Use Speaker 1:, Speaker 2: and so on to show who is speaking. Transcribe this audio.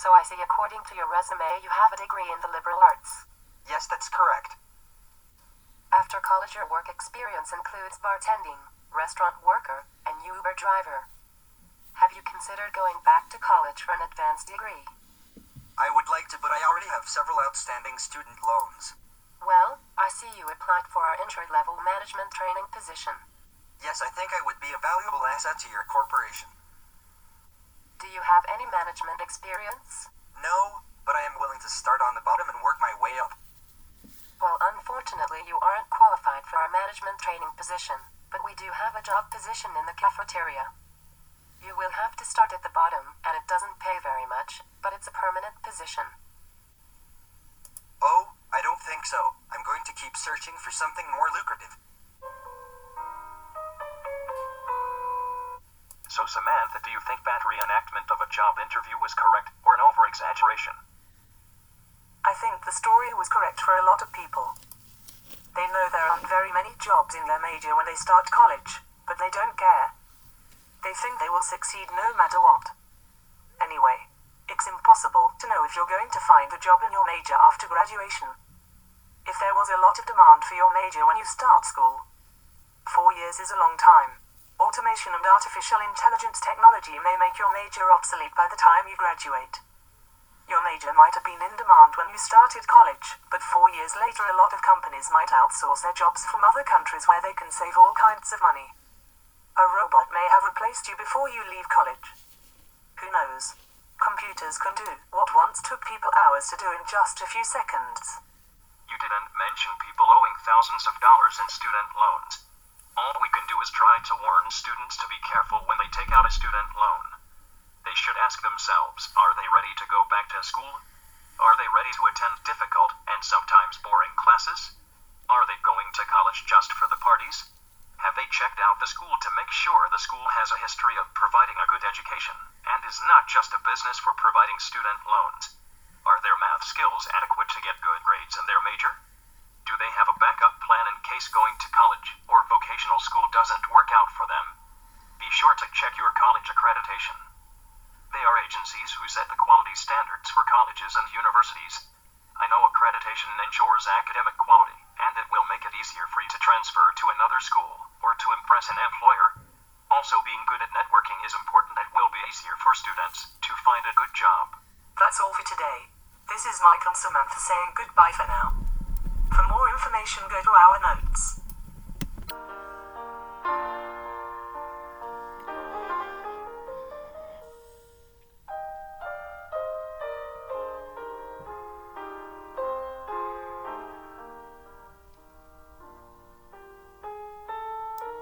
Speaker 1: see according to your resume you have a degree in the liberal arts.
Speaker 2: Yes, that's correct.
Speaker 1: After college, your work experience includes bartending, restaurant worker, and Uber driver. Have you considered going back to college for an advanced degree?
Speaker 2: I would like to, but I already have several outstanding student loans.
Speaker 1: Well, I see you applied for our entry level management training position.
Speaker 2: Yes, I think I would be a valuable asset to your corporation.
Speaker 1: Do you have any management experience?
Speaker 2: No, but I am willing to start on the bottom and work my way up.
Speaker 1: Well, unfortunately, you aren't qualified for our management training position, but we do have a job position in the cafeteria. You will have to start at the bottom, and it doesn't pay very much, but it's a permanent position.
Speaker 2: Oh, I don't think so. I'm going to keep searching for something more lucrative.
Speaker 3: That reenactment of a job interview was correct or an over exaggeration?
Speaker 4: I think the story was correct for a lot of people. They know there aren't very many jobs in their major when they start college, but they don't care. They think they will succeed no matter what. Anyway, it's impossible to know if you're going to find a job in your major after graduation. If there was a lot of demand for your major when you start school, four years is a long time. Automation and artificial intelligence technology may make your major obsolete by the time you graduate. Your major might have been in demand when you started college, but four years later, a lot of companies might outsource their jobs from other countries where they can save all kinds of money. A robot may have replaced you before you leave college. Who knows? Computers can do what once took people hours to do in just a few seconds.
Speaker 3: You didn't mention people owing thousands of dollars in student loans. All we can do is try to warn students to be careful when they take out a student loan. They should ask themselves are they ready to go back to school? Are they ready to attend difficult and sometimes boring classes? Are they going to college just for the parties? Have they checked out the school to make sure the school has a history of providing a good education and is not just a business for providing student loans? Are their math skills adequate to get good grades in their major? Do they have a backup plan in case going to college or vocational school doesn't work out for them? Be sure to check your college accreditation. They are agencies who set the quality standards for universities. I know accreditation ensures academic quality, and it will make it easier for you to transfer to another school or to impress an employer. Also, being good at networking is important. It will be easier for students to find a good job.
Speaker 4: That's all for today. This is Mike and Samantha saying goodbye for now. For more information, go to our notes.